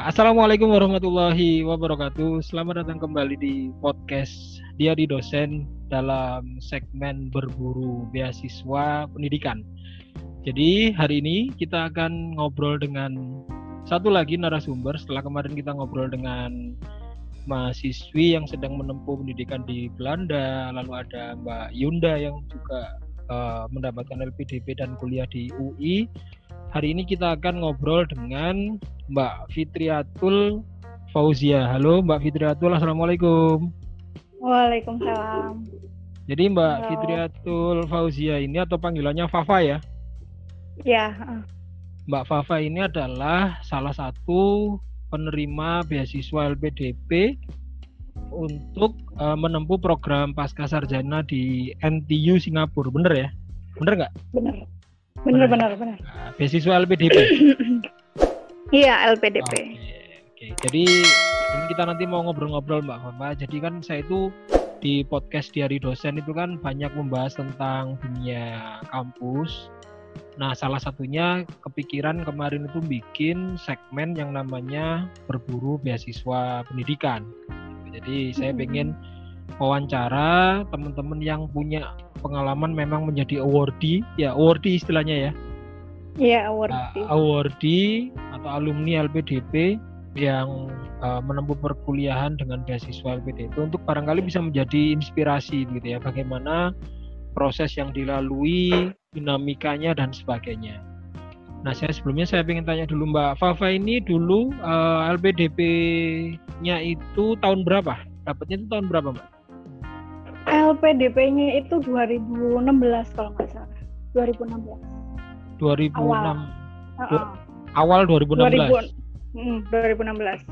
Assalamualaikum warahmatullahi wabarakatuh. Selamat datang kembali di podcast Diari Dosen dalam segmen berburu beasiswa pendidikan. Jadi hari ini kita akan ngobrol dengan satu lagi narasumber setelah kemarin kita ngobrol dengan mahasiswi yang sedang menempuh pendidikan di Belanda, lalu ada Mbak Yunda yang juga uh, mendapatkan LPDP dan kuliah di UI Hari ini kita akan ngobrol dengan Mbak Fitriatul Fauzia. Halo Mbak Fitriatul, Assalamualaikum. Waalaikumsalam. Jadi Mbak Halo. Fitriatul Fauzia ini atau panggilannya Fafa ya? Ya. Mbak Fafa ini adalah salah satu penerima beasiswa LPDP untuk uh, menempuh program pasca sarjana di NTU Singapura, bener ya? Bener nggak? Bener. Benar benar benar. Nah, beasiswa LPDP. iya LPDP. Oke, oke. Jadi ini kita nanti mau ngobrol-ngobrol Mbak Mama. Jadi kan saya itu di podcast di hari dosen itu kan banyak membahas tentang dunia kampus. Nah, salah satunya kepikiran kemarin itu bikin segmen yang namanya berburu beasiswa pendidikan. Jadi saya pengen wawancara teman-teman yang punya pengalaman memang menjadi awardee ya awardee istilahnya ya Iya, awardee. Uh, awardee atau alumni LPDP yang uh, menempuh perkuliahan dengan beasiswa LPDP untuk barangkali bisa menjadi inspirasi gitu ya bagaimana proses yang dilalui, dinamikanya dan sebagainya. Nah, saya sebelumnya saya ingin tanya dulu Mbak Fafa ini dulu uh, LPDP-nya itu tahun berapa? Dapatnya itu tahun berapa, Mbak? LPDP-nya itu 2016 kalau nggak salah. 2016. 2006. Awal. Awal 2016. 2000, mm, 2016.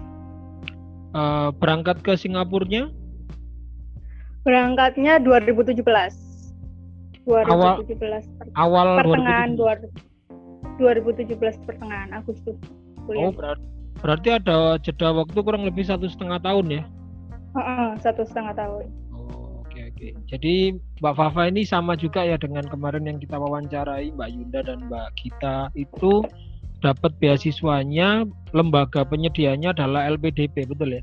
Uh, berangkat ke Singapurnya? Berangkatnya 2017. 2017 awal, per, awal pertengahan 2017. 2017 pertengahan Agustus. Kuliah. Oh berarti, berarti ada jeda waktu kurang lebih satu setengah tahun ya? Uh -uh, satu setengah tahun. Oke, jadi Mbak Fafa ini sama juga ya dengan kemarin yang kita wawancarai Mbak Yunda dan Mbak Gita itu dapat beasiswanya lembaga penyedianya adalah LPDP betul ya?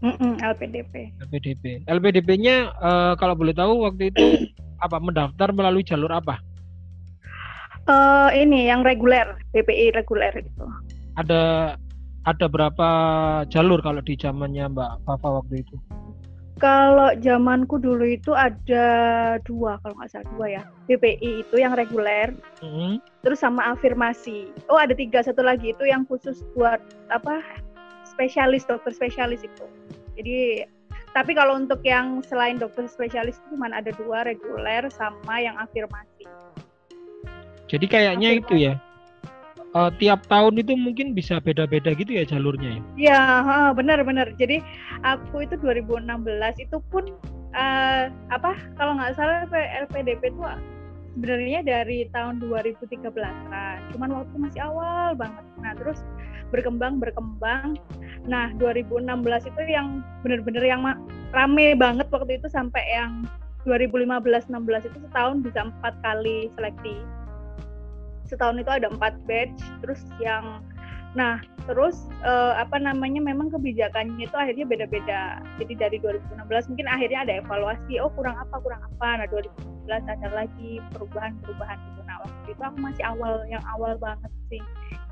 Mm -mm, LPDP. LPDP. LPDP-nya uh, kalau boleh tahu waktu itu apa mendaftar melalui jalur apa? Uh, ini yang reguler, BPI reguler itu. Ada ada berapa jalur kalau di zamannya Mbak Fafa waktu itu? Kalau zamanku dulu itu ada dua kalau nggak salah dua ya. BPI itu yang reguler, mm-hmm. terus sama afirmasi. Oh ada tiga satu lagi itu yang khusus buat apa spesialis dokter spesialis itu. Jadi tapi kalau untuk yang selain dokter spesialis itu cuma ada dua reguler sama yang afirmasi. Jadi kayaknya afirmasi. itu ya uh, tiap tahun itu mungkin bisa beda-beda gitu ya jalurnya ya? Iya, benar-benar. Jadi aku itu 2016 itu pun uh, apa kalau nggak salah LPDP itu sebenarnya dari tahun 2013 kan. Cuman waktu masih awal banget. Nah, terus berkembang berkembang. Nah, 2016 itu yang benar-benar yang rame banget waktu itu sampai yang 2015-16 itu setahun bisa empat kali seleksi setahun itu ada empat batch terus yang nah terus uh, apa namanya memang kebijakannya itu akhirnya beda-beda. Jadi dari 2016 mungkin akhirnya ada evaluasi oh kurang apa kurang apa. Nah 2017 ada lagi perubahan-perubahan gitu. Nah waktu itu aku masih awal yang awal banget sih.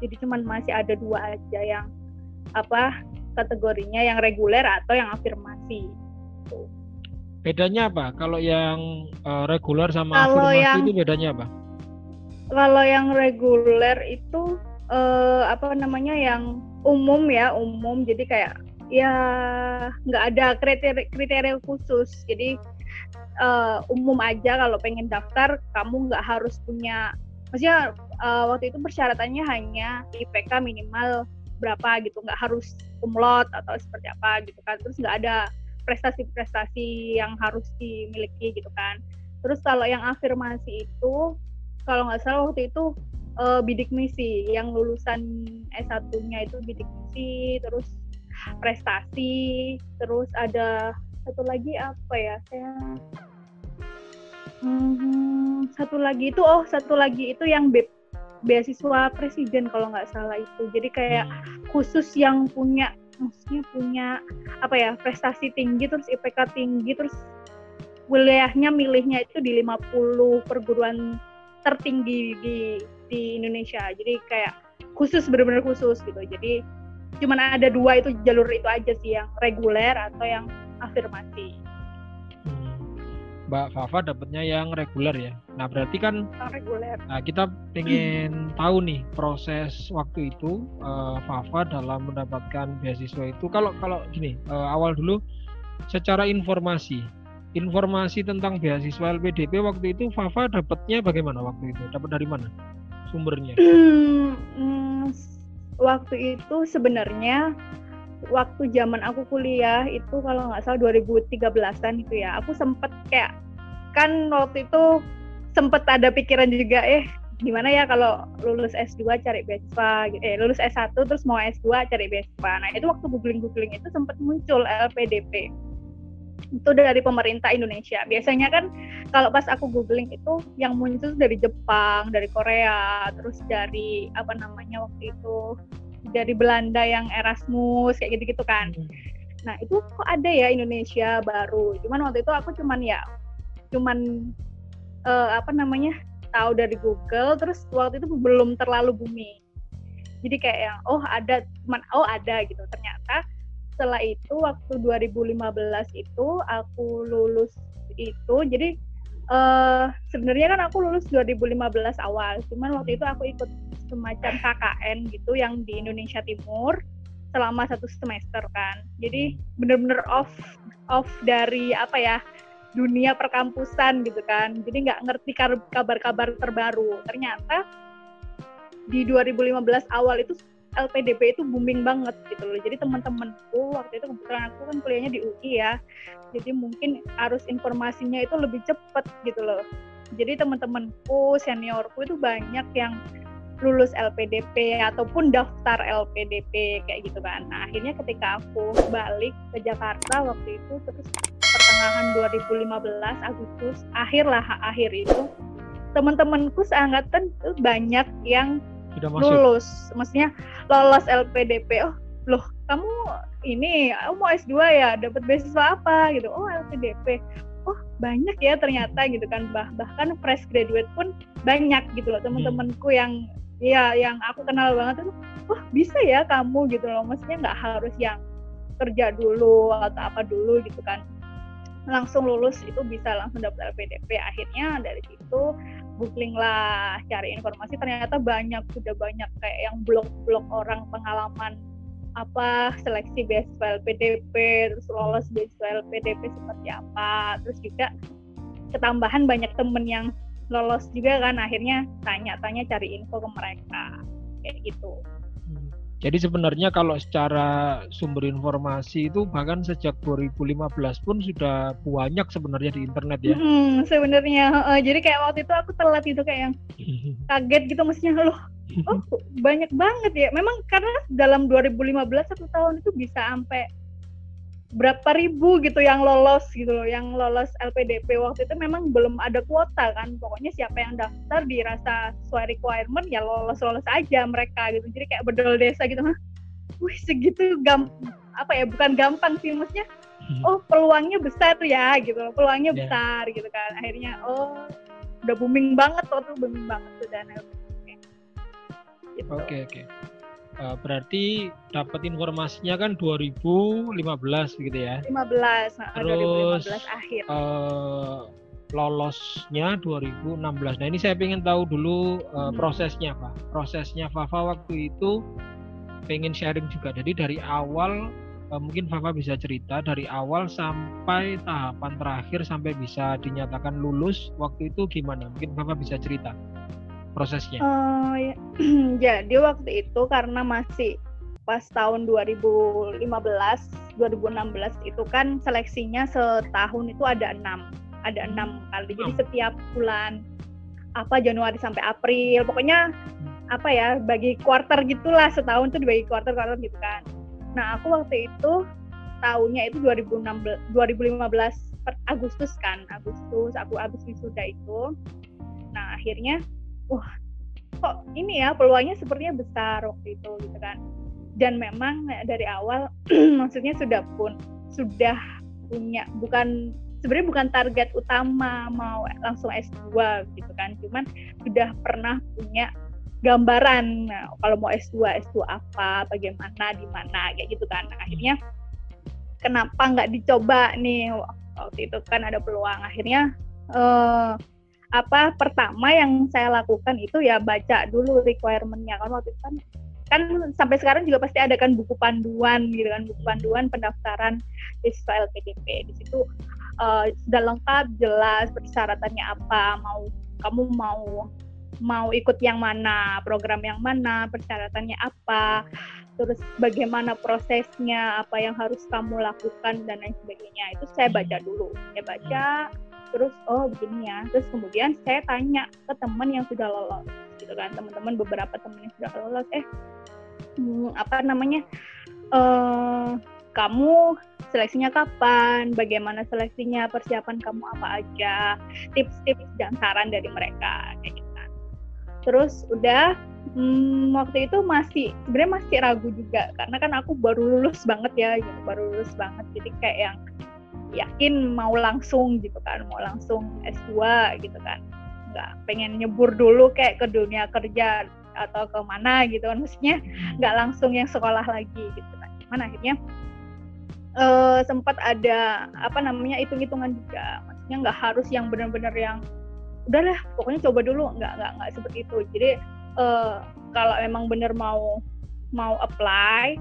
Jadi cuman masih ada dua aja yang apa kategorinya yang reguler atau yang afirmasi. Bedanya apa? Kalau yang uh, reguler sama kalau afirmasi yang, itu bedanya apa kalau yang reguler itu uh, apa namanya yang umum ya umum. Jadi kayak ya nggak ada kriteria kriteria khusus. Jadi uh, umum aja kalau pengen daftar kamu nggak harus punya maksudnya uh, waktu itu persyaratannya hanya IPK minimal berapa gitu. Nggak harus umlot atau seperti apa gitu kan. Terus nggak ada prestasi-prestasi yang harus dimiliki gitu kan. Terus kalau yang afirmasi itu kalau nggak salah waktu itu uh, bidik misi. Yang lulusan S1-nya itu bidik misi terus prestasi terus ada satu lagi apa ya saya hmm, satu lagi itu oh satu lagi itu yang be beasiswa presiden kalau nggak salah itu. Jadi kayak khusus yang punya maksudnya punya apa ya prestasi tinggi terus IPK tinggi terus wilayahnya milihnya itu di 50 perguruan tertinggi di di Indonesia jadi kayak khusus benar-benar khusus gitu jadi cuman ada dua itu jalur itu aja sih yang reguler atau yang afirmasi Mbak Fafa dapatnya yang reguler ya. Nah berarti kan reguler. Nah kita pengen tahu nih proses waktu itu uh, Fafa dalam mendapatkan beasiswa itu. Kalau kalau gini uh, awal dulu secara informasi informasi tentang beasiswa LPDP waktu itu Fafa dapatnya bagaimana waktu itu? Dapat dari mana sumbernya? Hmm, waktu itu sebenarnya waktu zaman aku kuliah itu kalau nggak salah 2013-an itu ya aku sempet kayak kan waktu itu sempet ada pikiran juga eh gimana ya kalau lulus S2 cari beasiswa gitu. eh lulus S1 terus mau S2 cari beasiswa nah itu waktu googling-googling itu sempet muncul LPDP itu dari pemerintah Indonesia biasanya kan kalau pas aku googling itu yang muncul dari Jepang dari Korea terus dari apa namanya waktu itu dari Belanda yang Erasmus kayak gitu-gitu kan. Hmm. Nah itu kok ada ya Indonesia baru. Cuman waktu itu aku cuman ya cuman uh, apa namanya tahu dari Google. Terus waktu itu belum terlalu booming. Jadi kayak yang oh ada cuman oh ada gitu. Ternyata setelah itu waktu 2015 itu aku lulus itu jadi uh, sebenarnya kan aku lulus 2015 awal. Cuman waktu itu aku ikut semacam KKN gitu yang di Indonesia Timur selama satu semester kan. Jadi bener-bener off off dari apa ya dunia perkampusan gitu kan. Jadi nggak ngerti kabar-kabar terbaru. Ternyata di 2015 awal itu LPDP itu booming banget gitu loh. Jadi teman-temanku waktu itu kebetulan aku kan kuliahnya di UI ya. Jadi mungkin arus informasinya itu lebih cepet gitu loh. Jadi teman-temanku, seniorku itu banyak yang lulus LPDP ataupun daftar LPDP kayak gitu kan. Nah, akhirnya ketika aku balik ke Jakarta waktu itu terus pertengahan 2015 Agustus akhir lah akhir itu teman-temanku seangkatan tuh banyak yang Sudah masuk. lulus, maksudnya lolos LPDP. Oh, loh kamu ini kamu mau S2 ya dapat beasiswa apa gitu oh LPDP oh banyak ya ternyata gitu kan bah bahkan fresh graduate pun banyak gitu loh teman-temanku yang Iya, yang aku kenal banget itu, wah bisa ya kamu gitu loh. Maksudnya nggak harus yang kerja dulu atau apa dulu gitu kan. Langsung lulus itu bisa langsung dapat LPDP. Akhirnya dari situ googling lah, cari informasi. Ternyata banyak, sudah banyak kayak yang blog-blog orang pengalaman apa seleksi beasiswa LPDP, terus lolos beasiswa LPDP seperti apa. Terus juga ketambahan banyak temen yang lolos juga kan akhirnya tanya-tanya cari info ke mereka kayak gitu. Jadi sebenarnya kalau secara sumber informasi itu bahkan sejak 2015 pun sudah banyak sebenarnya di internet ya. Hmm, sebenarnya uh, jadi kayak waktu itu aku telat itu kayak yang kaget gitu maksudnya loh. Oh, banyak banget ya. Memang karena dalam 2015 satu tahun itu bisa sampai berapa ribu gitu yang lolos gitu loh, yang lolos LPDP waktu itu memang belum ada kuota kan. Pokoknya siapa yang daftar dirasa sesuai requirement ya lolos-lolos aja mereka gitu. Jadi kayak bedol desa gitu. Wih segitu gam apa ya bukan gampang sih maksudnya. Hmm. Oh peluangnya besar ya gitu loh, peluangnya yeah. besar gitu kan. Akhirnya oh udah booming banget waktu booming banget tuh dana LPDP. Gitu. Oke okay, oke. Okay. Uh, berarti dapat informasinya kan 2015 begitu ya? 15, nah, Terus 2015 akhir. Uh, lolosnya 2016. Nah ini saya pengen tahu dulu uh, hmm. prosesnya Pak. Prosesnya Fafa waktu itu pengen sharing juga. Jadi dari awal uh, mungkin Fafa bisa cerita dari awal sampai tahapan terakhir sampai bisa dinyatakan lulus waktu itu gimana? Mungkin Fafa bisa cerita prosesnya? Uh, ya. Jadi waktu itu karena masih pas tahun 2015, 2016 itu kan seleksinya setahun itu ada enam, ada enam kali. Jadi setiap bulan apa Januari sampai April, pokoknya apa ya bagi quarter gitulah setahun tuh dibagi quarter quarter gitu kan. Nah aku waktu itu tahunnya itu 2016 2015 per Agustus kan Agustus aku habis wisuda itu. Nah akhirnya wah kok ini ya peluangnya sepertinya besar waktu itu gitu kan. Dan memang dari awal maksudnya sudah pun sudah punya bukan sebenarnya bukan target utama mau langsung S2 gitu kan. Cuman sudah pernah punya gambaran nah, kalau mau S2 S2 apa bagaimana di mana kayak gitu kan. Nah, akhirnya kenapa nggak dicoba nih waktu itu kan ada peluang. Akhirnya uh, apa pertama yang saya lakukan itu ya baca dulu requirementnya. Kan waktu itu kan kan sampai sekarang juga pasti ada kan buku panduan gitu kan buku panduan pendaftaran siswa LPDP di situ uh, sudah lengkap jelas persyaratannya apa mau kamu mau mau ikut yang mana program yang mana persyaratannya apa terus bagaimana prosesnya apa yang harus kamu lakukan dan lain sebagainya. Itu saya baca dulu. Saya baca terus oh begini ya. Terus kemudian saya tanya ke teman yang sudah lolos gitu kan. Teman-teman beberapa teman yang sudah lolos eh hmm, apa namanya uh, kamu seleksinya kapan? Bagaimana seleksinya? Persiapan kamu apa aja? Tips-tips dan saran dari mereka kayak gitu kan. Terus udah hmm, waktu itu masih sebenarnya masih ragu juga karena kan aku baru lulus banget ya gitu baru lulus banget. Jadi kayak yang yakin mau langsung gitu kan mau langsung S2 gitu kan. Nggak pengen nyebur dulu kayak ke dunia kerja atau ke mana gitu kan maksudnya nggak langsung yang sekolah lagi gitu kan. Cuman akhirnya uh, sempat ada apa namanya hitung-hitungan juga. Maksudnya nggak harus yang benar-benar yang udahlah pokoknya coba dulu. Nggak nggak nggak seperti itu. Jadi uh, kalau emang bener mau mau apply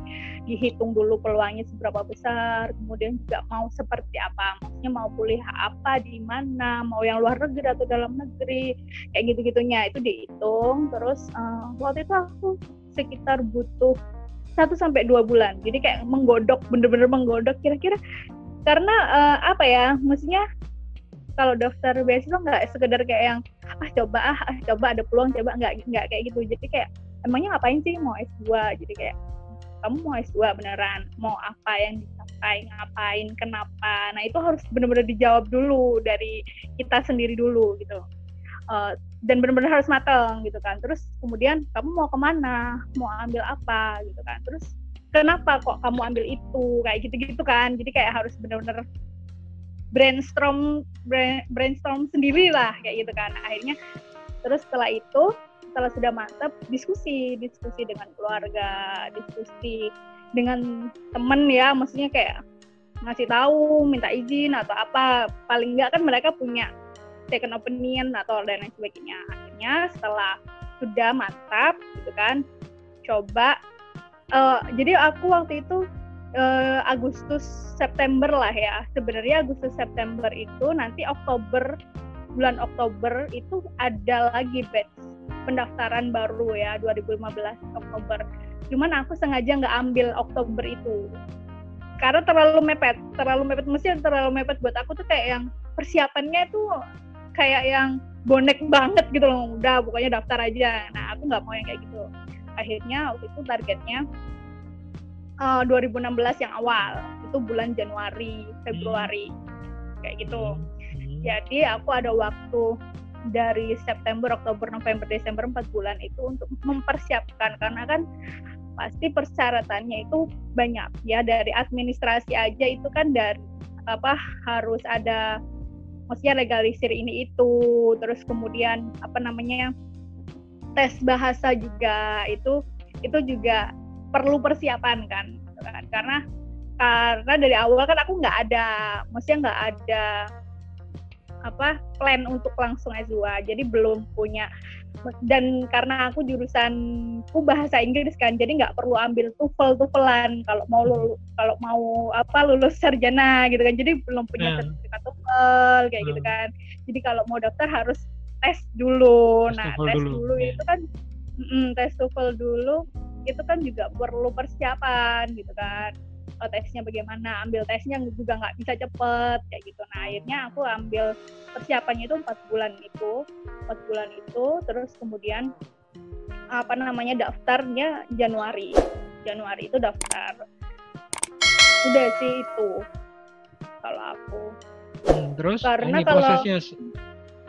dihitung dulu peluangnya seberapa besar kemudian juga mau seperti apa maksudnya mau kuliah apa di mana mau yang luar negeri atau dalam negeri kayak gitu gitunya itu dihitung terus uh, waktu itu aku sekitar butuh satu sampai dua bulan. Jadi kayak menggodok bener-bener menggodok. Kira-kira karena uh, apa ya maksudnya kalau daftar beasiswa nggak sekedar kayak yang ah coba ah, ah coba ada peluang coba nggak nggak kayak gitu. Jadi kayak emangnya ngapain sih mau S2 jadi kayak kamu mau S2 beneran? Mau apa yang dicapai? Ngapain? Kenapa? Nah itu harus benar-benar dijawab dulu dari kita sendiri dulu gitu. Uh, dan benar-benar harus matang gitu kan. Terus kemudian kamu mau ke mana? Mau ambil apa? gitu kan. Terus kenapa kok kamu ambil itu? Kayak gitu-gitu kan. Jadi kayak harus benar-benar brainstorm brainstorm sendiri lah kayak gitu kan. Akhirnya terus setelah itu setelah sudah mantap diskusi diskusi dengan keluarga diskusi dengan temen ya maksudnya kayak ngasih tahu minta izin atau apa. Paling enggak kan mereka punya second opinion atau dan lain sebagainya. Akhirnya setelah sudah mantap gitu kan coba uh, jadi aku waktu itu uh, Agustus September lah ya. Sebenarnya Agustus September itu nanti Oktober bulan Oktober itu ada lagi batch pendaftaran baru ya 2015 Oktober. Cuman aku sengaja nggak ambil Oktober itu karena terlalu mepet, terlalu mepet mesti terlalu mepet buat aku tuh kayak yang persiapannya tuh kayak yang bonek banget gitu loh. Udah pokoknya daftar aja. Nah aku nggak mau yang kayak gitu. Akhirnya waktu itu targetnya uh, eh, 2016 yang awal itu bulan Januari Februari kayak gitu. Hmm. Jadi aku ada waktu dari September, Oktober, November, Desember empat bulan itu untuk mempersiapkan karena kan pasti persyaratannya itu banyak ya dari administrasi aja itu kan dari apa harus ada maksudnya legalisir ini itu terus kemudian apa namanya tes bahasa juga itu itu juga perlu persiapan kan, gitu kan. karena karena dari awal kan aku nggak ada maksudnya nggak ada apa plan untuk langsung S2 jadi belum punya dan karena aku jurusanku bahasa Inggris kan jadi nggak perlu ambil TOEFL TOEFLan kalau mau lulu, kalau mau apa lulus sarjana gitu kan jadi belum punya yeah. sertifikat TOEFL kayak hmm. gitu kan jadi kalau mau daftar harus tes dulu tes nah tes dulu, dulu yeah. itu kan mm, tes TOEFL dulu itu kan juga perlu persiapan gitu kan uh, tesnya bagaimana ambil tesnya juga nggak bisa cepet kayak gitu. Nah akhirnya aku ambil persiapannya itu empat bulan itu empat bulan itu terus kemudian apa namanya daftarnya Januari. Januari itu daftar. Udah sih itu kalau aku. Hmm, terus karena ini kalau prosesnya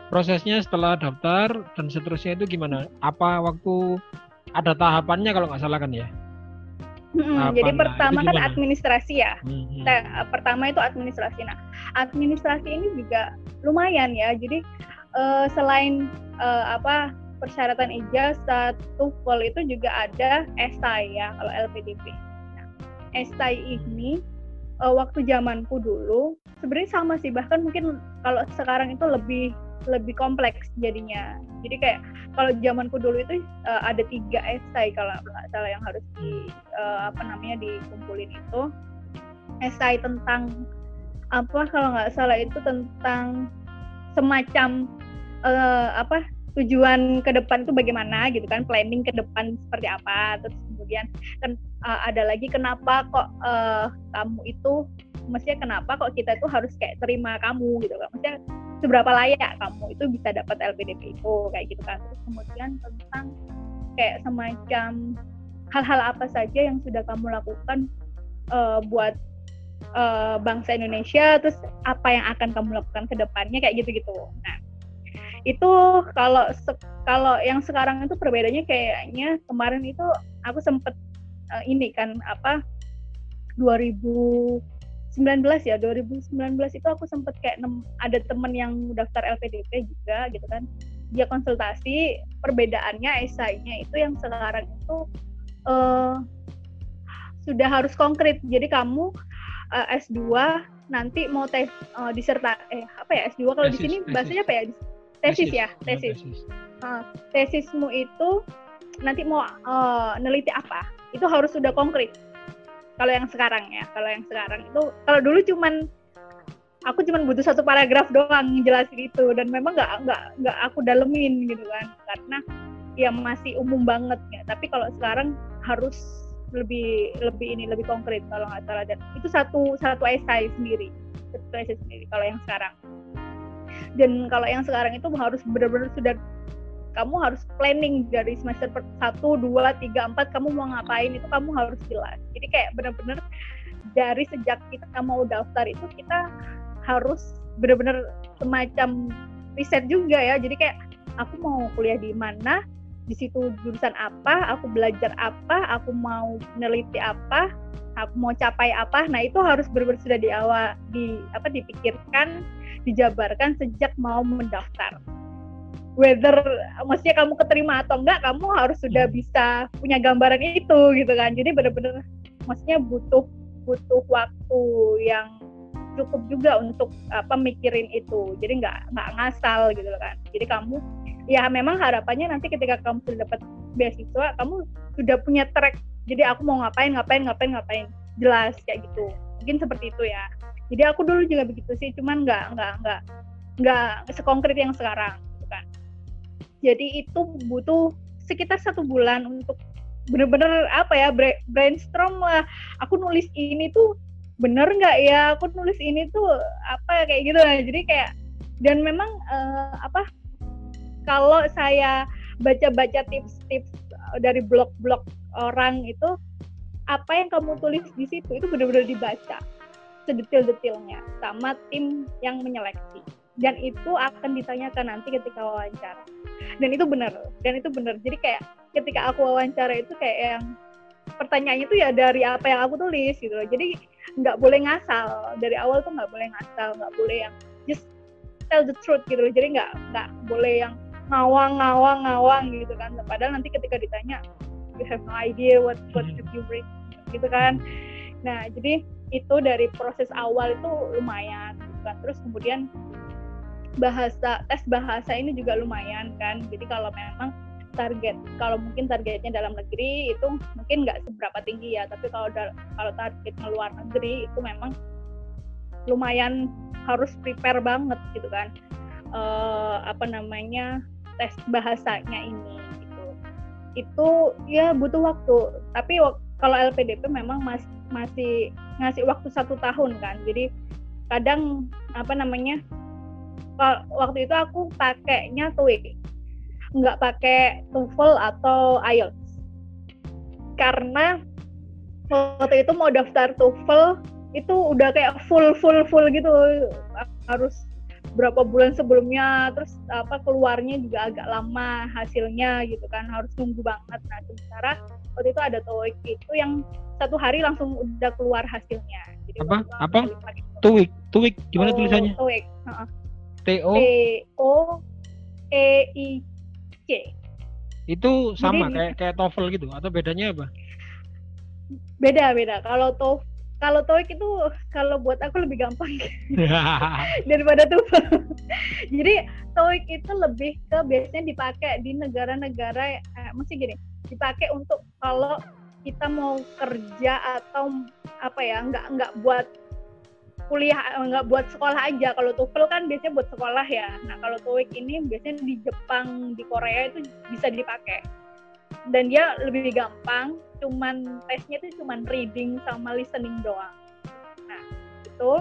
prosesnya setelah daftar dan seterusnya itu gimana? Apa waktu ada tahapannya kalau nggak salah kan ya Hmm, jadi pertama kan administrasi ya. Hmm. pertama itu administrasi. Nah, administrasi ini juga lumayan ya. Jadi uh, selain uh, apa persyaratan ijazah, TOEFL itu juga ada SI ya kalau LPDP. Nah, SI ini uh, waktu zamanku dulu sebenarnya sama sih bahkan mungkin kalau sekarang itu lebih lebih kompleks jadinya. Jadi kayak kalau zamanku dulu itu uh, ada tiga esai kalau nggak salah yang harus di uh, apa namanya dikumpulin itu esai tentang apa kalau nggak salah itu tentang semacam uh, apa tujuan ke depan itu bagaimana gitu kan planning ke depan seperti apa terus kemudian kan uh, ada lagi kenapa kok uh, kamu itu mestinya kenapa kok kita itu harus kayak terima kamu gitu kan mestinya seberapa layak kamu itu bisa dapat LPDP itu kayak gitu kan. Terus kemudian tentang kayak semacam hal-hal apa saja yang sudah kamu lakukan uh, buat uh, bangsa Indonesia terus apa yang akan kamu lakukan ke depannya kayak gitu-gitu. Nah itu kalau kalau yang sekarang itu perbedaannya kayaknya kemarin itu aku sempet uh, ini kan apa 2000 19 ya 2019 itu aku sempet kayak nem, ada temen yang daftar LPDP juga gitu kan. Dia konsultasi perbedaannya esainya itu yang sekarang itu uh, sudah harus konkret. Jadi kamu uh, eh, S2 nanti mau tes uh, diserta eh apa ya S2 kalau di sini bahasanya apa ya? Tesis, tesis. ya tesis. tesis. Uh, tesismu itu nanti mau uh, neliti apa? Itu harus sudah konkret kalau yang sekarang ya kalau yang sekarang itu kalau dulu cuman aku cuman butuh satu paragraf doang jelasin itu. Dan memang nggak nggak nggak aku dalemin gitu kan. Karena ya masih umum banget ya. Tapi kalau sekarang harus lebih lebih ini lebih konkret kalau nggak salah. Dan itu satu satu esai sendiri. Satu esai sendiri kalau yang sekarang. Dan kalau yang sekarang itu harus benar-benar sudah kamu harus planning dari semester 1, 2, 3, 4 kamu mau ngapain itu kamu harus jelas. Jadi kayak benar-benar dari sejak kita mau daftar itu kita harus benar-benar semacam riset juga ya. Jadi kayak aku mau kuliah di mana, di situ jurusan apa, aku belajar apa, aku mau meneliti apa, aku mau capai apa. Nah, itu harus benar-benar sudah di awal di apa dipikirkan, dijabarkan sejak mau mendaftar whether maksudnya kamu keterima atau enggak kamu harus sudah hmm. bisa punya gambaran itu gitu kan. Jadi benar-benar maksudnya butuh butuh waktu yang cukup juga untuk apa mikirin itu. Jadi nggak nggak ngasal gitu kan. Jadi kamu ya memang harapannya nanti ketika kamu sudah dapat beasiswa kamu sudah punya track. Jadi aku mau ngapain ngapain ngapain ngapain. Jelas kayak gitu. Mungkin seperti itu ya. Jadi aku dulu juga begitu sih cuman nggak nggak nggak nggak sekonkret yang sekarang jadi itu butuh sekitar satu bulan untuk bener-bener apa ya brainstorm lah. Aku nulis ini tuh bener nggak ya? Aku nulis ini tuh apa kayak gitu lah. Jadi kayak dan memang uh, apa kalau saya baca-baca tips-tips dari blog-blog orang itu apa yang kamu tulis di situ itu benar-benar dibaca sedetail-detailnya sama tim yang menyeleksi. Dan itu akan ditanyakan nanti ketika wawancara dan itu benar dan itu benar jadi kayak ketika aku wawancara itu kayak yang pertanyaannya itu ya dari apa yang aku tulis gitu loh. Jadi nggak boleh ngasal. Dari awal tuh nggak boleh ngasal nggak boleh yang just tell the truth gitu loh. Jadi nggak nggak boleh yang ngawang ngawang ngawang gitu kan. Padahal nanti ketika ditanya you have no idea what what hmm. you bring gitu kan. Nah jadi itu dari proses awal itu lumayan gitu kan. Terus kemudian bahasa tes bahasa ini juga lumayan kan. Jadi kalau memang target kalau mungkin targetnya dalam negeri itu mungkin nggak seberapa tinggi ya. Tapi kalau kalau target luar negeri itu memang lumayan harus prepare banget gitu kan. Uh, apa namanya tes bahasanya ini gitu. Itu ya butuh waktu. Tapi kalau LPDP memang mas, masih ngasih waktu satu tahun kan. Jadi kadang apa namanya waktu itu aku pakainya TOEIC nggak pakai TOEFL atau IELTS karena waktu itu mau daftar TOEFL itu udah kayak full full full gitu. Harus berapa bulan sebelumnya terus apa keluarnya juga agak lama hasilnya gitu kan. Harus nunggu banget. Nah sementara waktu itu ada TOEIC itu yang satu hari langsung udah keluar hasilnya. Jadi apa? apa? TOEIC TOEIC gimana oh, tulisannya? TOEIC T O? T O E I C itu sama Jadi, kayak kayak TOEFL gitu atau bedanya apa? Beda beda. Kalau TOEFL kalau TOEIC itu kalau buat aku lebih gampang daripada TOEFL. Jadi TOEIC itu lebih ke biasanya dipakai di negara-negara eh, mesti gini, dipakai untuk kalau kita mau kerja atau apa ya, nggak nggak buat kuliah nggak buat sekolah aja. Kalau TOEFL kan biasanya buat sekolah ya. Nah, kalau TOEIC ini biasanya di Jepang, di Korea itu bisa dipakai. Dan dia lebih gampang, cuman tesnya itu cuman reading sama listening doang nah itu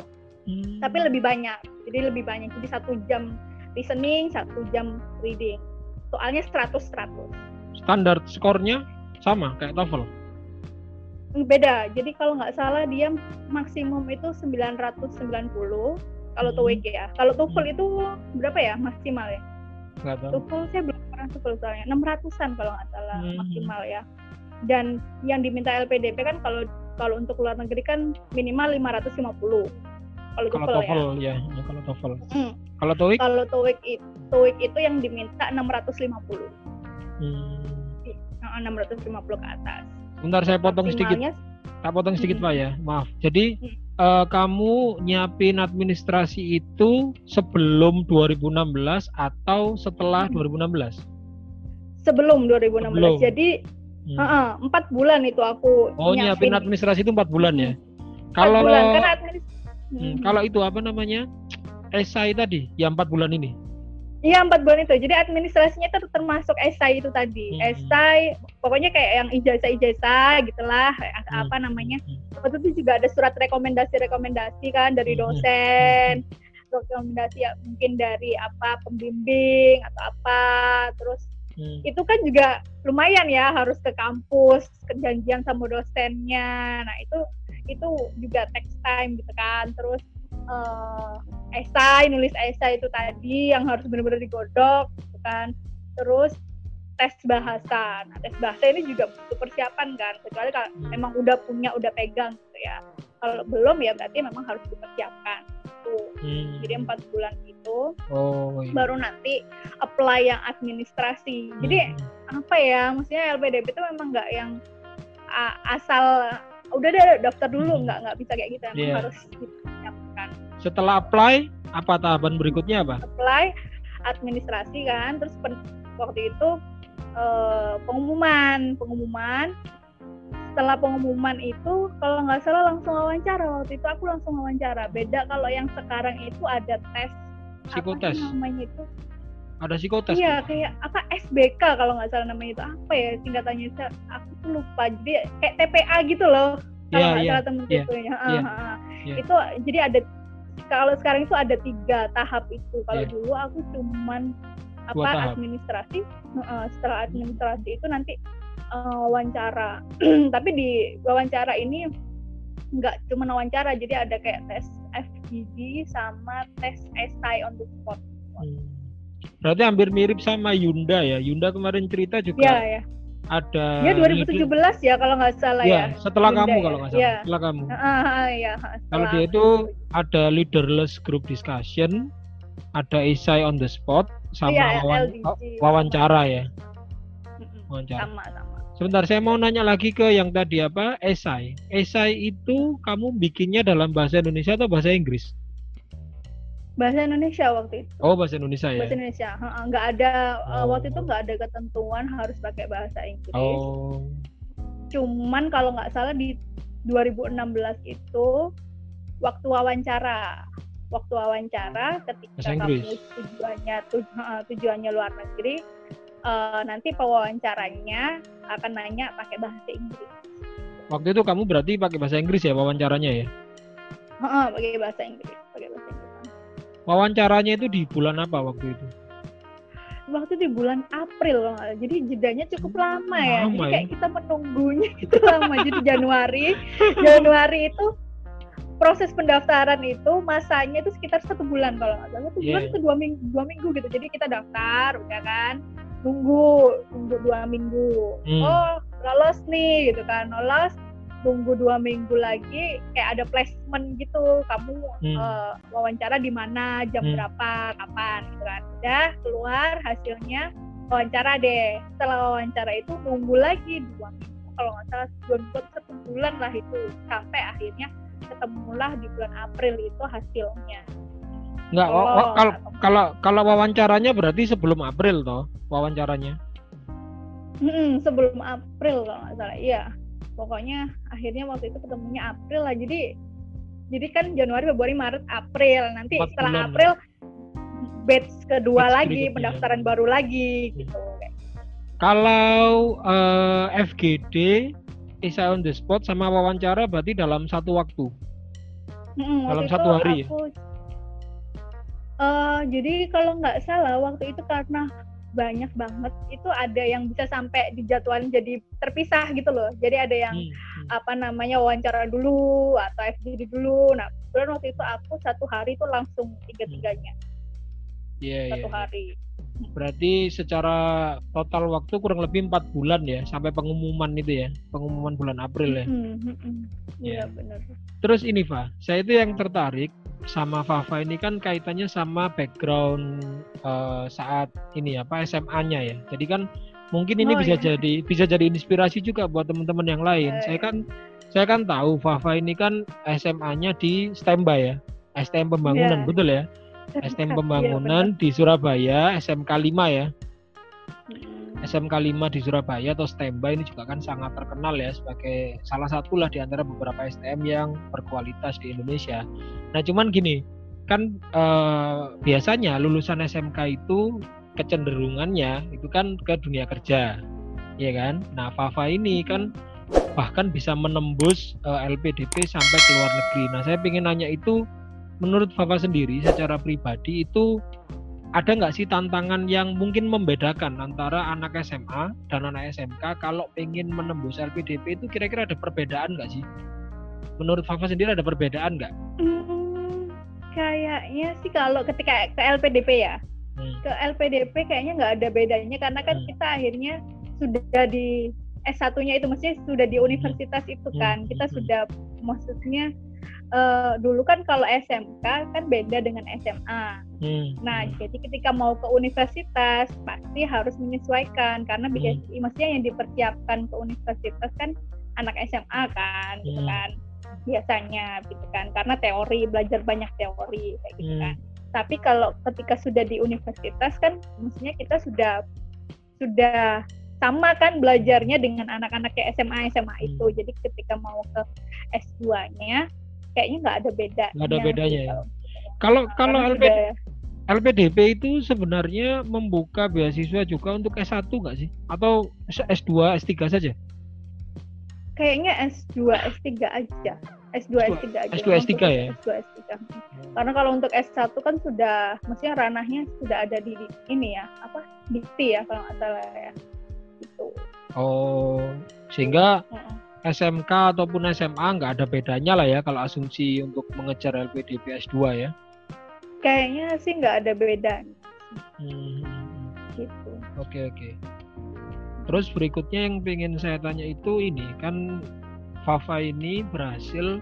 hmm. tapi lebih banyak jadi lebih banyak jadi satu jam listening satu jam reading soalnya 100 100 standar skornya sama kayak TOEFL beda. Jadi kalau nggak salah dia maksimum itu 990 kalau hmm. TOEIC ya. Kalau TOEFL itu berapa ya? Maksimal ya? Nggak tahu. TOEFL saya belum pernah TOEFL soalnya. 600an kalau nggak salah hmm. maksimal ya. Dan yang diminta LPDP kan kalau kalau untuk luar negeri kan minimal 550 kalau TOEFL, TOEFL ya. ya kalau TOEFL. Hmm. kalau TOEIC? Kalau TOEIC itu TOEIC itu yang diminta 650 hmm. 650 ke atas bentar saya potong sedikit tak potong sedikit hmm. pak ya maaf jadi hmm. uh, kamu nyiapin administrasi itu sebelum 2016 atau setelah hmm. 2016 sebelum 2016 sebelum. jadi Hmm. Uh -uh, empat bulan itu aku. Oh nyiapin, administrasi itu empat bulan ya? Kalau bulan, kan hmm, hmm. kalau itu apa namanya esai tadi, ya empat bulan ini. Iya empat bulan itu. Jadi administrasinya itu termasuk esai itu tadi. Hmm. Esai, pokoknya kayak yang ijazah-ijazah gitulah, hmm. apa namanya. Hmm. Waktu itu juga ada surat rekomendasi-rekomendasi kan dari hmm. dosen. Hmm. Rekomendasi ya mungkin dari apa pembimbing atau apa, terus hmm. itu kan juga lumayan ya harus ke kampus kejanjian sama dosennya nah itu itu juga text time gitu kan terus uh, esai nulis esai itu tadi yang harus benar-benar digodok gitu kan terus tes bahasa nah tes bahasa ini juga butuh persiapan kan kecuali kalau hmm. memang udah punya udah pegang gitu ya kalau belum ya berarti memang harus dipersiapkan itu hmm. jadi empat bulan itu oh, iya. baru nanti apply yang administrasi jadi hmm. apa ya maksudnya LPDP itu memang nggak yang uh, asal udah deh daftar dulu hmm. nggak nggak bisa kayak gitu yeah. harus dipersiapkan setelah apply apa tahapan berikutnya apa apply administrasi kan terus pen, waktu itu uh, pengumuman pengumuman. Setelah pengumuman itu kalau nggak salah langsung wawancara. Waktu itu aku langsung wawancara. Beda kalau yang sekarang itu ada tes. Psikotes? Apa namanya itu? Ada psikotes? Iya kayak apa SBK kalau nggak salah namanya itu. Apa ya singkatannya aku tuh lupa. Jadi kayak TPA gitu loh. Kalau yeah, nggak yeah, salah temen yeah, ya yeah, yeah. itu jadi ada kalau sekarang itu ada tiga tahap itu kalau yeah. dulu aku cuman apa administrasi uh, setelah administrasi itu nanti uh, wawancara tapi di wawancara ini nggak cuma wawancara jadi ada kayak tes FGD sama tes SI on the spot hmm. berarti hampir mirip sama Yunda ya Yunda kemarin cerita juga ya, ya. Ada ya 2017 leader... ya kalau nggak salah ya, ya. setelah Yunda, kamu ya. kalau nggak salah ya. setelah kamu uh, uh, ya, kalau dia itu ada leaderless group discussion ada essay on the spot sama ya, wawan wawancara ya wawancara sama sama Sebentar, saya mau nanya lagi ke yang tadi apa? Esai. Esai itu kamu bikinnya dalam bahasa Indonesia atau bahasa Inggris? Bahasa Indonesia waktu itu. Oh, bahasa Enggak ya. Bahasa Indonesia. Nggak ada eh, oh. waktu itu nggak ada ketentuan harus pakai bahasa Inggris. Oh. Cuman kalau nggak salah di 2016 itu waktu wawancara waktu wawancara ketika kamu tujuannya tujuannya luar negeri uh, nanti pewawancaranya akan nanya pakai bahasa Inggris. Waktu itu kamu berarti pakai bahasa Inggris ya wawancaranya ya? Uh, pakai bahasa Inggris, pakai bahasa. Wawancaranya itu di bulan apa waktu itu? Waktu di bulan April, jadi jedanya cukup lama ya. Lama, jadi kayak ya? kita menunggunya itu lama. jadi Januari, Januari itu proses pendaftaran itu masanya itu sekitar satu bulan kalau nggak salah satu yeah. bulan itu dua minggu dua minggu gitu jadi kita daftar udah kan nunggu nunggu dua minggu hmm. oh lolos nih gitu kan lolos tunggu dua minggu lagi kayak ada placement gitu kamu hmm. uh, wawancara di mana jam hmm. berapa kapan gitu kan udah keluar hasilnya wawancara deh setelah wawancara itu nunggu lagi dua minggu kalau nggak salah dua minggu satu bulan lah itu sampai akhirnya ketemulah di bulan April itu hasilnya Enggak, oh, kalau kalau kalau wawancaranya berarti sebelum April toh wawancaranya? Hmm, sebelum April kalau nggak salah, iya. Pokoknya akhirnya waktu itu ketemunya April lah. Jadi jadi kan Januari, Februari, Maret, April. Nanti setelah bulan. April batch kedua batch lagi, pendaftaran baru lagi gitu. Kalau uh, eh, FGD Isa on the spot sama wawancara berarti dalam satu waktu. Hmm, dalam satu hari. Ya? Aku, ya? uh, jadi kalau nggak salah waktu itu karena banyak banget itu ada yang bisa sampai dijadwalin jadi terpisah gitu loh jadi ada yang hmm, hmm. apa namanya wawancara dulu atau FGD dulu nah kebetulan waktu itu aku satu hari itu langsung tiga tiganya hmm. yeah, satu yeah. hari berarti secara total waktu kurang lebih empat bulan ya sampai pengumuman itu ya pengumuman bulan April ya hmm, hmm, hmm. iya yeah. benar terus ini Pak saya itu yang tertarik sama Fafa ini kan kaitannya sama background uh, saat ini apa SMA-nya ya. Jadi kan mungkin ini oh, bisa iya. jadi bisa jadi inspirasi juga buat teman-teman yang lain. Eh. Saya kan saya kan tahu Fafa ini kan SMA-nya di Stemba ya. STM Pembangunan, yeah. betul ya? STM iya, Pembangunan yeah, di Surabaya, SMK 5 ya. SMK 5 di Surabaya atau Stemba ini juga kan sangat terkenal ya sebagai salah satu lah di antara beberapa STM yang berkualitas di Indonesia. Nah cuman gini, kan eh, biasanya lulusan SMK itu kecenderungannya itu kan ke dunia kerja, ya kan? Nah Fafa ini kan bahkan bisa menembus eh, LPDP sampai ke luar negeri. Nah saya ingin nanya itu menurut Fafa sendiri secara pribadi itu ada nggak sih tantangan yang mungkin membedakan antara anak SMA dan anak SMK kalau pengen menembus LPDP itu kira-kira ada perbedaan nggak sih? Menurut Fafa sendiri ada perbedaan nggak? Hmm, kayaknya sih kalau ketika ke LPDP ya, hmm. ke LPDP kayaknya nggak ada bedanya karena kan hmm. kita akhirnya sudah di S1-nya itu maksudnya sudah di universitas hmm. itu kan, kita hmm. sudah maksudnya uh, dulu kan kalau SMK kan beda dengan SMA. Hmm. Nah, jadi ketika mau ke universitas pasti harus menyesuaikan karena hmm. maksudnya yang dipersiapkan ke universitas kan anak SMA kan, gitu hmm. gitu kan biasanya gitu kan karena teori belajar banyak teori kayak gitu hmm. kan. Tapi kalau ketika sudah di universitas kan maksudnya kita sudah sudah sama kan belajarnya dengan anak-anak kayak SMA SMA hmm. itu. Jadi ketika mau ke S2-nya kayaknya nggak ada beda. Nggak ada bedanya gitu. ya. Kalau nah, kalau LP, LPDP itu sebenarnya membuka beasiswa juga untuk S1 nggak sih? Atau S2, S3 saja? Kayaknya S2, S3 aja. S2, S3 aja. S2, S3 ya? S2, S3. Karena kalau untuk S1 kan sudah, maksudnya ranahnya sudah ada di ini ya, apa? Dikti ya kalau nggak salah ya. Gitu. Oh, sehingga SMK ataupun SMA nggak ada bedanya lah ya kalau asumsi untuk mengejar LPDP S2 ya? Kayaknya sih nggak ada beda. Hmm. Gitu. Oke oke. Terus berikutnya yang pengen saya tanya itu ini kan Fafa ini berhasil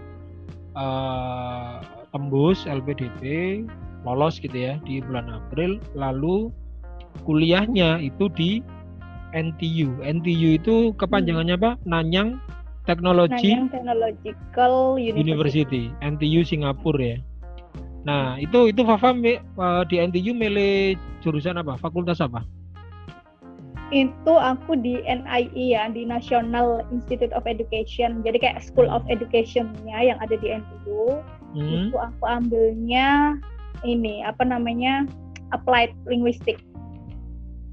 uh, tembus LPDP lolos gitu ya di bulan April lalu kuliahnya itu di NTU. NTU itu kepanjangannya apa? Nanyang Technology Nanyang Technological University. University NTU Singapura ya. Nah, itu itu Fafa uh, di NTU milih jurusan apa? Fakultas apa? Itu aku di NIE ya, di National Institute of Education. Jadi kayak School of Education-nya yang ada di NTU. Hmm. Itu aku ambilnya ini apa namanya? Applied Linguistic.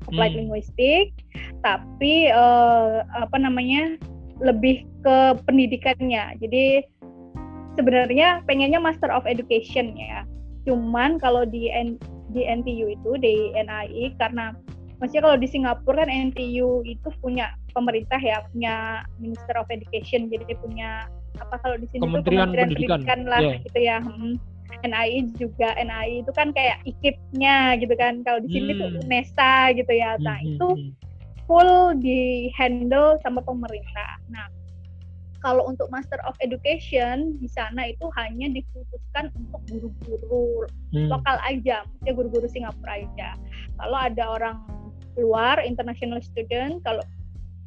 Applied hmm. Linguistic. Tapi uh, apa namanya? lebih ke pendidikannya. Jadi sebenarnya pengennya Master of Education ya. Cuman kalau di N, di NTU itu di NIE karena maksudnya kalau di Singapura kan NTU itu punya pemerintah ya, punya Minister of Education jadi punya apa kalau di sini Kementerian, tuh Kementerian Pendidikan, Pendidikan lah yeah. gitu ya. Hmm. NAI juga NAI itu kan kayak ikipnya gitu kan. Kalau di sini tuh Hmm. UNESA gitu ya. Nah, Hmm, itu hmm, full di handle sama pemerintah. Nah, kalau untuk Master of Education di sana itu hanya dikhususkan untuk guru-guru hmm. lokal aja, maksudnya guru-guru Singapura aja. Kalau ada orang luar, international student, kalau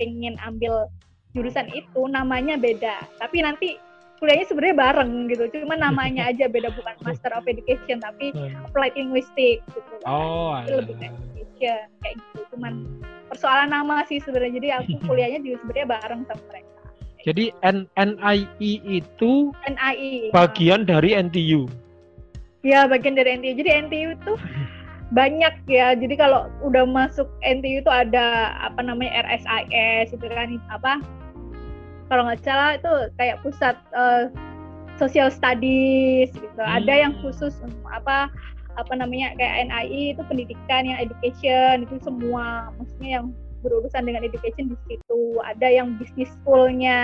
ingin ambil jurusan itu namanya beda. Tapi nanti kuliahnya sebenarnya bareng gitu, cuma namanya aja beda bukan Master of Education tapi Hmm. Applied Linguistics gitu. Oh, Itu lebih ke education kayak gitu. Cuman persoalan nama sih sebenarnya. Jadi aku kuliahnya juga sebenarnya bareng sama mereka. Jadi N NII itu NII. bagian dari NTU. Ya bagian dari NTU. Jadi NTU itu banyak ya. Jadi kalau udah masuk NTU itu ada apa namanya RSIS itu kan apa? Kalau nggak salah itu kayak pusat eh, social studies gitu. Ada yang Hmm. khusus um, apa apa namanya kayak NII itu pendidikan yang education itu semua maksudnya yang berurusan dengan education di situ ada yang bisnis schoolnya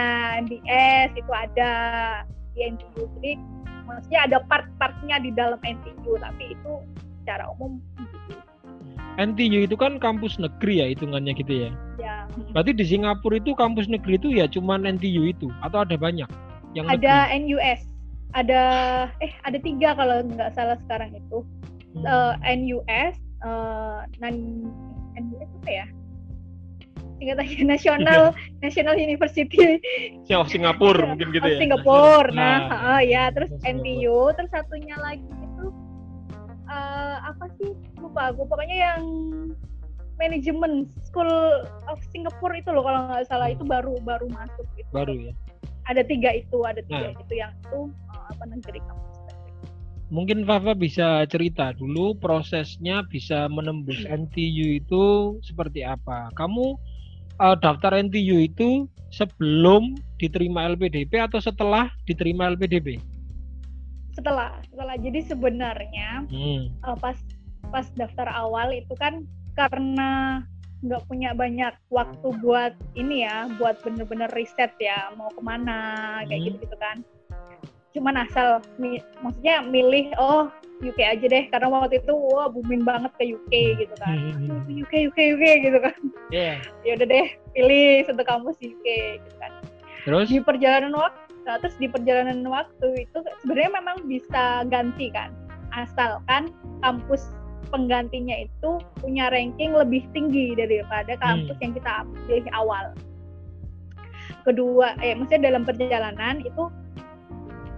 MBS itu ada di NTU jadi maksudnya ada part-partnya di dalam NTU tapi itu secara umum gitu. NTU itu kan kampus negeri ya hitungannya gitu ya. ya Berarti di Singapura itu kampus negeri itu ya cuman NTU itu atau ada banyak yang ada negeri? NUS ada eh ada tiga kalau nggak salah sekarang itu Hmm. eh, NUS eh, nan NUS apa ya singkatannya National National University of Singapura mungkin gitu ya. Singapura. Nah, Nah, heeh, ya terus NTU, terus satunya lagi itu eh, apa sih? Lupa aku. Pokoknya yang manajemen School of Singapore itu loh kalau nggak salah itu baru baru masuk gitu. baru ya. Ada tiga itu, ada tiga Nah. itu yang itu eh, apa negeri kampus. Mungkin Fafa bisa cerita dulu prosesnya bisa menembus NTU itu seperti apa. Kamu eh, daftar NTU itu sebelum diterima LPDP atau setelah diterima LPDP? Setelah setelah jadi sebenarnya Hmm. eh, pas pas daftar awal itu kan karena nggak punya banyak waktu buat ini ya buat bener-bener riset ya mau ke mana kayak Hmm. gitu gitu kan cuman asal mi- maksudnya milih oh UK aja deh karena waktu itu wah booming banget ke UK gitu kan Hmm. UK UK UK gitu kan Iya. ya udah deh pilih satu kampus UK gitu kan Terus? di perjalanan waktu terus di perjalanan waktu itu sebenarnya memang bisa ganti kan asalkan kampus penggantinya itu punya ranking lebih tinggi daripada kampus Hmm. yang kita pilih awal kedua eh maksudnya dalam perjalanan itu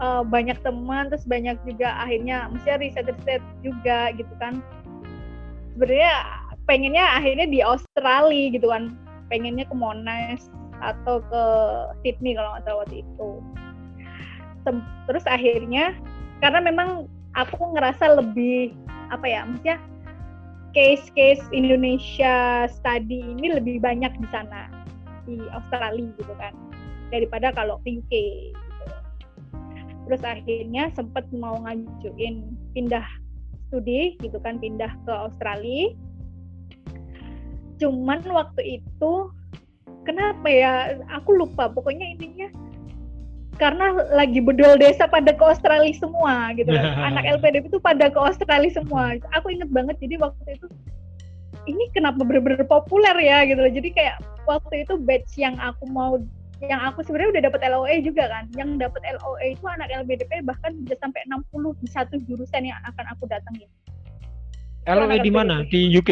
eh, banyak teman terus banyak juga akhirnya maksudnya riset-riset juga gitu kan sebenarnya pengennya akhirnya di Australia gitu kan pengennya ke Monash atau ke Sydney kalau nggak salah waktu itu. Terus akhirnya karena memang aku ngerasa lebih apa ya, maksudnya case-case Indonesia study ini lebih banyak di sana di Australia gitu kan daripada kalau di UK. Gitu. Terus akhirnya sempat mau ngajuin pindah studi gitu kan pindah ke Australia. Cuman waktu itu kenapa ya aku lupa pokoknya intinya karena lagi bedol desa pada ke Australia semua gitu anak LPDP itu pada ke Australia semua. Aku inget banget jadi waktu itu ini kenapa bener-bener populer ya gitu loh. Jadi kayak waktu itu batch yang aku mau yang aku sebenarnya udah dapat LOE juga kan. Yang dapat LOE itu anak LPDP bahkan bisa sampai 60 di satu jurusan yang akan aku datengin. LOE di mana? Di UK.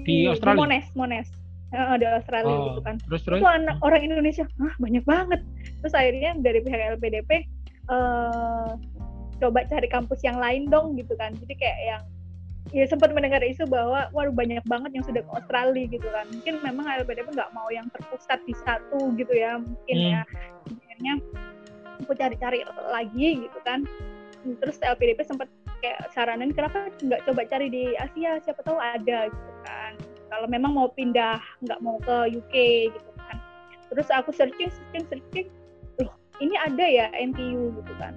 Di Australia? Monash Monash Heeh, di Australia Oh, gitu kan. Terus terus? itu anak orang Indonesia ah banyak banget. Terus akhirnya dari pihak LPDP eh coba cari kampus yang lain dong gitu kan. Jadi kayak yang ya sempat mendengar isu bahwa waduh banyak banget yang sudah ke Australia gitu kan. Mungkin memang LPDP nggak mau yang terpusat di satu gitu ya mungkin Hmm. ya. Akhirnya aku cari-cari lagi gitu kan. Terus LPDP sempat kayak saranin kenapa nggak coba cari di Asia? Siapa tahu ada gitu kan kalau memang mau pindah nggak mau ke UK gitu kan. Terus aku searching searching searching. Loh ini ada ya NTU gitu kan.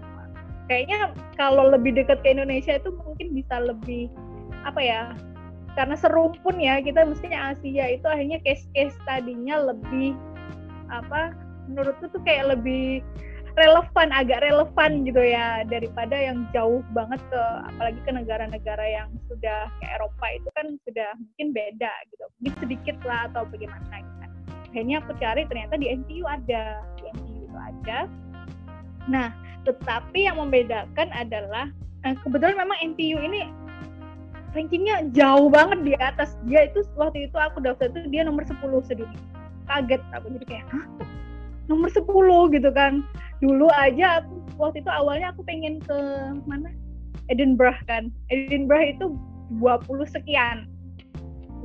Kayaknya kalau lebih dekat ke Indonesia itu mungkin bisa lebih apa ya karena serumpun ya kita mestinya Asia itu akhirnya case case tadinya lebih apa menurutku tuh kayak lebih relevan agak relevan gitu ya daripada yang jauh banget ke apalagi ke negara-negara yang sudah ke Eropa itu kan sudah mungkin beda gitu mungkin sedikit lah atau bagaimana gitu kan. Akhirnya aku cari ternyata di NTU ada di NTU itu ada. Nah tetapi yang membedakan adalah eh, kebetulan memang NTU ini rankingnya jauh banget di atas. Dia itu waktu itu aku daftar itu dia nomor 10 sedunia. Kaget aku jadi kayak? Nomor 10 gitu kan. Dulu aja aku waktu itu awalnya aku pengen ke mana? Edinburgh kan. Edinburgh itu 20 sekian.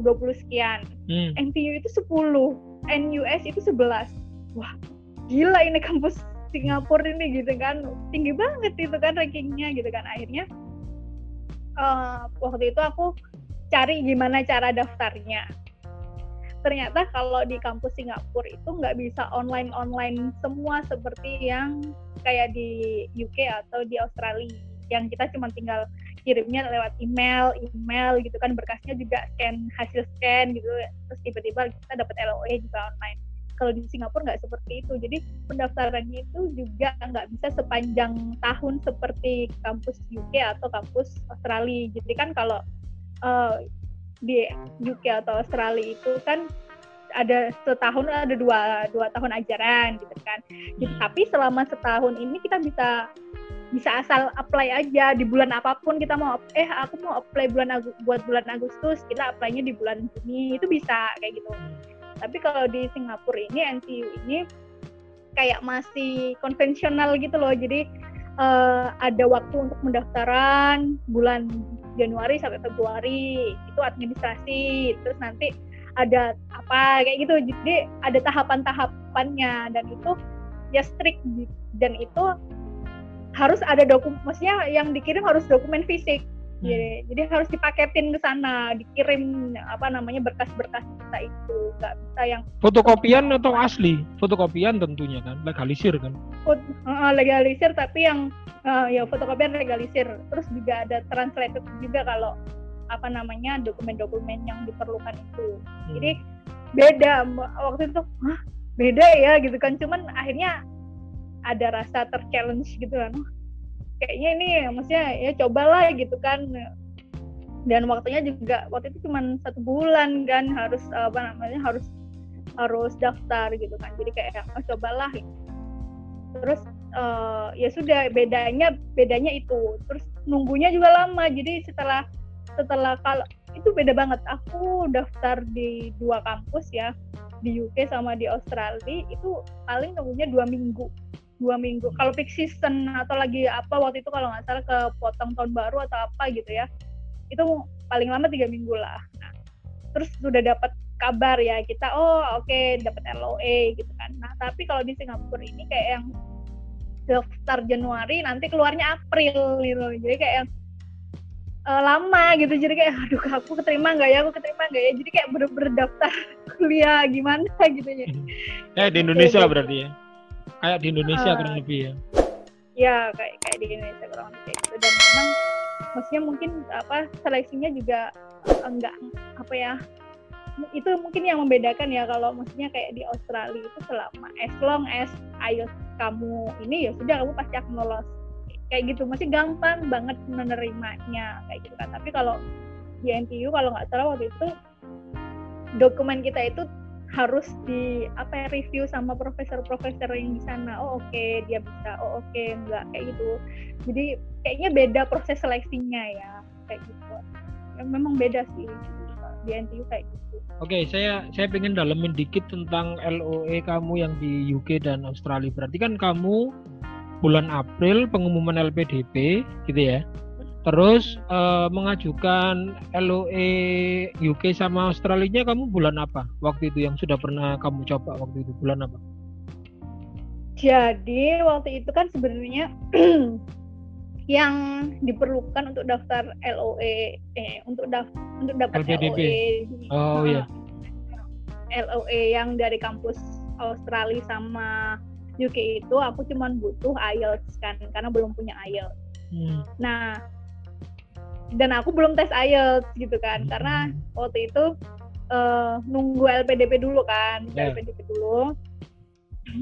20 sekian. Hmm. NTU itu 10 NUS itu 11 wah gila ini kampus Singapura ini gitu kan. Tinggi banget itu kan rankingnya gitu kan. Akhirnya uh, waktu itu aku cari gimana cara daftarnya ternyata kalau di kampus Singapura itu nggak bisa online online semua seperti yang kayak di UK atau di Australia yang kita cuma tinggal kirimnya lewat email email gitu kan berkasnya juga scan hasil scan gitu terus tiba-tiba kita dapat LOE juga online. Kalau di Singapura nggak seperti itu jadi pendaftarannya itu juga nggak bisa sepanjang tahun seperti kampus UK atau kampus Australia. Jadi kan kalau uh, di UK atau Australia itu kan ada setahun ada dua dua tahun ajaran gitu kan. Jadi, hmm. tapi selama setahun ini kita bisa bisa asal apply aja di bulan apa pun kita mau eh aku mau apply bulan Agu, buat bulan Agustus kita apply-nya di bulan Juni itu bisa kayak gitu. Tapi kalau di Singapura ini NTU ini kayak masih konvensional gitu loh. Jadi uh, ada waktu untuk pendaftaran bulan Januari sampai Februari. Itu administrasi terus nanti ada apa kayak gitu. Jadi ada tahapan-tahapannya dan itu ya strict dan itu harus ada dokumen maksudnya yang dikirim harus dokumen fisik jadi, hmm. jadi harus dipaketin ke sana, dikirim apa namanya berkas-berkas kita itu, nggak bisa yang fotokopian atau asli? Fotokopian tentunya kan, legalisir kan? Fot, uh, legalisir tapi yang uh, ya fotokopian legalisir. Terus juga ada translated juga kalau apa namanya dokumen-dokumen yang diperlukan itu. Hmm. Jadi beda waktu itu, hah beda ya gitu kan? Cuman akhirnya ada rasa terchallenge gitu kan kayaknya ini maksudnya ya cobalah gitu kan. Dan waktunya juga waktu itu cuma satu bulan kan harus apa namanya harus harus daftar gitu kan. Jadi kayak oh, cobalah. Terus uh, ya sudah bedanya bedanya itu. Terus nunggunya juga lama. Jadi setelah setelah kalau itu beda banget. Aku daftar di dua kampus ya di UK sama di Australia itu paling nunggunya dua minggu dua minggu. Kalau peak season atau lagi apa waktu itu kalau nggak salah ke potong tahun baru atau apa gitu ya itu paling lama tiga minggu lah. Nah, terus sudah dapat kabar ya kita oh oke okay, dapat LOE gitu kan. Nah tapi kalau di Singapura ini kayak yang daftar Januari nanti keluarnya April gitu. Jadi kayak yang uh, lama gitu. Jadi kayak aduh aku keterima nggak ya? Aku keterima nggak ya? Jadi kayak bener-bener daftar kuliah gimana gitu ya. Eh di Indonesia berarti ya kayak di Indonesia uh, kurang lebih ya. Ya kayak kayak di Indonesia kurang lebih gitu. Dan memang maksudnya mungkin apa seleksinya juga enggak apa ya itu mungkin yang membedakan ya kalau maksudnya kayak di Australia itu selama as long as IELTS kamu ini ya sudah kamu pasti akan lolos. Kayak gitu masih gampang banget menerimanya kayak gitu kan. Tapi kalau di NTU kalau nggak salah waktu itu dokumen kita itu harus di apa ya review sama profesor-profesor yang di sana. Oh oke okay, dia bisa. Oh oke okay, enggak kayak gitu. Jadi kayaknya beda proses seleksinya ya kayak gitu. Ya, memang beda sih di NTU kayak gitu. Oke okay, saya saya pengen dalemin dikit tentang LOE kamu yang di UK dan Australia. Berarti kan kamu bulan April pengumuman LPDP gitu ya Terus uh, mengajukan LOE UK sama Australia kamu bulan apa? Waktu itu yang sudah pernah kamu coba waktu itu bulan apa? Jadi waktu itu kan sebenarnya yang diperlukan untuk daftar LOE eh untuk daftar untuk dapat LPDP. LOE. Oh iya. LOE yang dari kampus Australia sama UK itu aku cuma butuh IELTS kan karena belum punya IELTS. Hmm. Nah, dan aku belum tes IELTS gitu kan. Hmm. karena waktu itu uh, nunggu LPDP dulu kan. Yeah. LPDP dulu.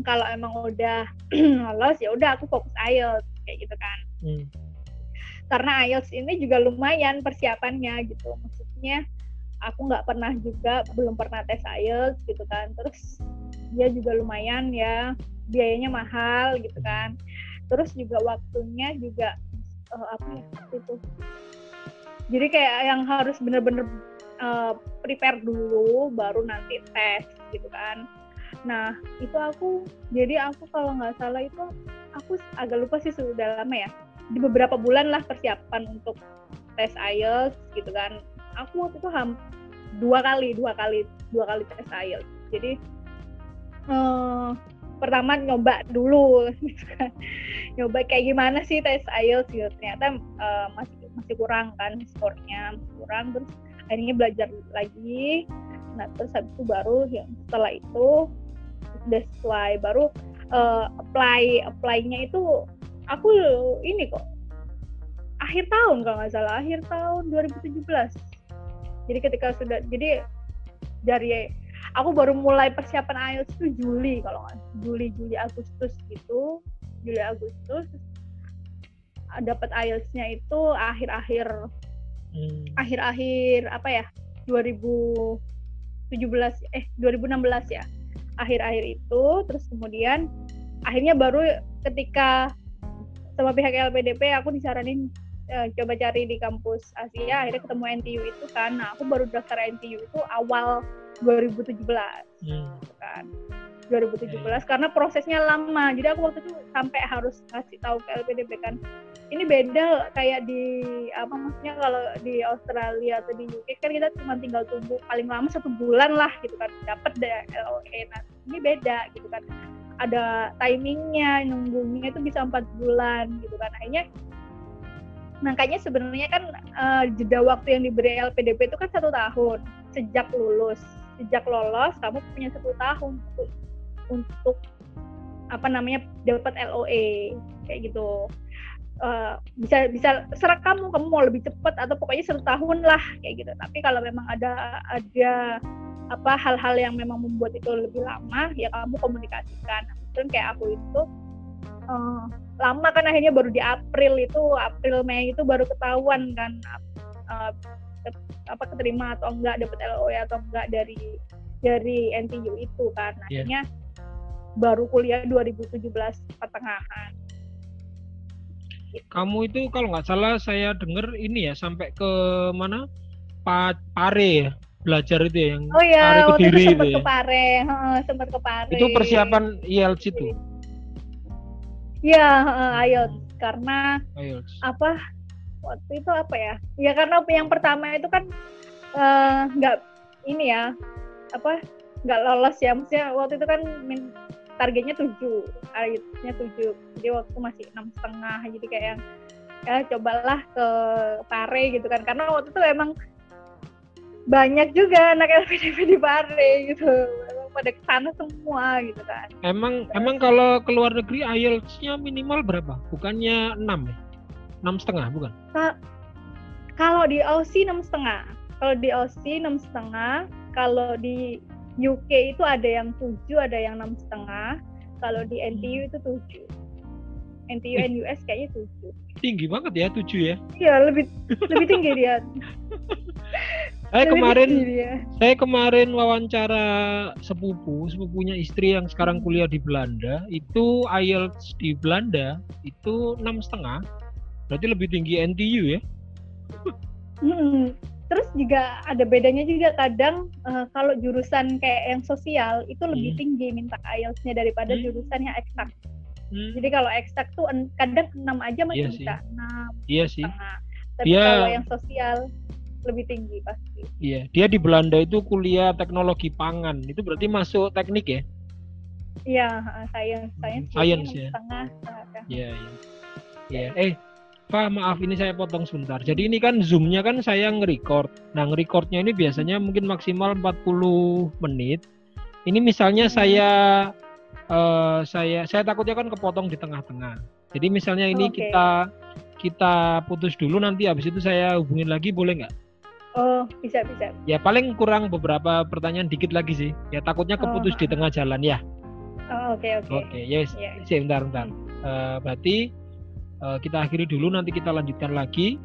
Kalau emang udah lolos ya udah aku fokus IELTS kayak gitu kan. Hmm. karena IELTS ini juga lumayan persiapannya gitu. Maksudnya aku nggak pernah juga belum pernah tes IELTS gitu kan. Terus dia juga lumayan ya. Biayanya mahal gitu kan. Terus juga waktunya juga uh, apa ya itu jadi kayak yang harus bener-bener uh, prepare dulu baru nanti tes gitu kan. Nah itu aku jadi aku kalau nggak salah itu aku agak lupa sih sudah lama ya. Di beberapa bulan lah persiapan untuk tes IELTS gitu kan. Aku waktu itu ham dua kali dua kali dua kali tes IELTS. Jadi uh, pertama nyoba dulu gitu kan. Nyoba kayak gimana sih tes IELTS gitu ternyata uh, masih masih kurang kan skornya kurang. Terus akhirnya belajar lagi. Nah terus habis itu baru yang setelah itu udah sesuai. Baru uh, apply apply-nya itu aku ini kok akhir tahun kalau nggak salah akhir tahun 2017 jadi ketika sudah jadi dari aku baru mulai persiapan IELTS itu Juli kalau nggak Juli Juli Agustus gitu. Juli Agustus. Dapat IELTS-nya itu akhir-akhir hmm. akhir-akhir apa ya 2017 eh 2016 ya. Akhir-akhir itu terus kemudian akhirnya baru ketika sama pihak LPDP aku disaranin uh, coba cari di kampus Asia akhirnya ketemu NTU itu kan. Nah aku baru daftar NTU itu awal 2017 hmm. Gitu kan. 2017 yeah. karena prosesnya lama. Jadi aku waktu itu sampai harus ngasih tahu ke LPDP kan ini beda kayak di apa maksudnya kalau di Australia atau di UK kan kita cuma tinggal tunggu paling lama satu bulan lah gitu kan. Dapat deh LOE nah ini beda gitu kan. Ada timingnya nunggunya itu bisa empat bulan gitu kan. Akhirnya makanya sebenarnya kan uh, jeda waktu yang diberi LPDP itu kan satu tahun. Sejak lulus sejak lolos kamu punya satu tahun untuk untuk apa namanya dapat LOE kayak gitu. Uh, bisa bisa serah kamu kamu mau lebih cepat atau pokoknya satu tahun lah kayak gitu. Tapi kalau memang ada ada apa hal-hal yang memang membuat itu lebih lama ya kamu komunikasikan. Dan kayak aku itu uh, lama kan akhirnya baru di April itu April Mei itu baru ketahuan kan uh, apa keterima atau enggak dapat LOE atau enggak dari dari NTU itu kan iya. akhirnya yeah. baru kuliah 2017 pertengahan kamu itu kalau nggak salah saya dengar ini ya sampai ke mana pa Pare ya belajar itu ya yang oh iya Pare waktu itu sempat ya. ke Pare sempat ke Pare itu persiapan IELTS itu iya uh, IELTS karena IELTS. apa waktu itu apa ya? Ya karena yang pertama itu kan eh, nggak uh, ini ya apa nggak lolos ya. Maksudnya waktu itu kan targetnya tujuh targetnya tujuh. Jadi waktu masih enam setengah jadi kayak yang ya cobalah ke Pare gitu kan. Karena waktu itu emang banyak juga anak LPDP di Pare gitu pada ke sana semua gitu kan emang gitu. emang kalau ke luar negeri IELTS-nya minimal berapa bukannya enam ya enam setengah bukan kalau di Aussie enam setengah kalau di Aussie enam setengah kalau di UK itu ada yang tujuh, ada yang enam setengah. Kalau di NTU itu tujuh. NTU and US kayaknya tujuh. Tinggi banget ya tujuh ya? Iya lebih lebih tinggi dia. saya kemarin saya kemarin wawancara sepupu sepupunya istri yang sekarang kuliah di Belanda itu IELTS di Belanda itu enam setengah berarti lebih tinggi NTU ya hmm, terus juga ada bedanya juga kadang uh, kalau jurusan kayak yang sosial itu lebih hmm. tinggi minta IELTS-nya daripada hmm. jurusan yang eksak. Hmm. Jadi kalau eksak tuh kadang enam aja masih iya bisa enam. Iya sih. Tapi dia, kalau yang sosial lebih tinggi pasti. Iya, dia di Belanda itu kuliah teknologi pangan. Itu berarti masuk teknik ya? Iya, science, science. Science ya. Setengah. Iya, iya. Iya, eh Pak, maaf ini saya potong sebentar. Jadi ini kan zoomnya kan saya nge-record. Nah, nge-recordnya ini biasanya mungkin maksimal 40 menit. Ini misalnya hmm. saya uh, saya saya takutnya kan kepotong di tengah-tengah. Jadi misalnya ini okay. kita kita putus dulu nanti habis itu saya hubungin lagi boleh nggak? Oh, bisa bisa. Ya paling kurang beberapa pertanyaan dikit lagi sih. Ya takutnya keputus oh. di tengah jalan ya. Oh, Oke oke. Oke, yes. Iya. Sih, bentar bentar. Eh, berarti eh, kita akhiri dulu nanti kita lanjutkan lagi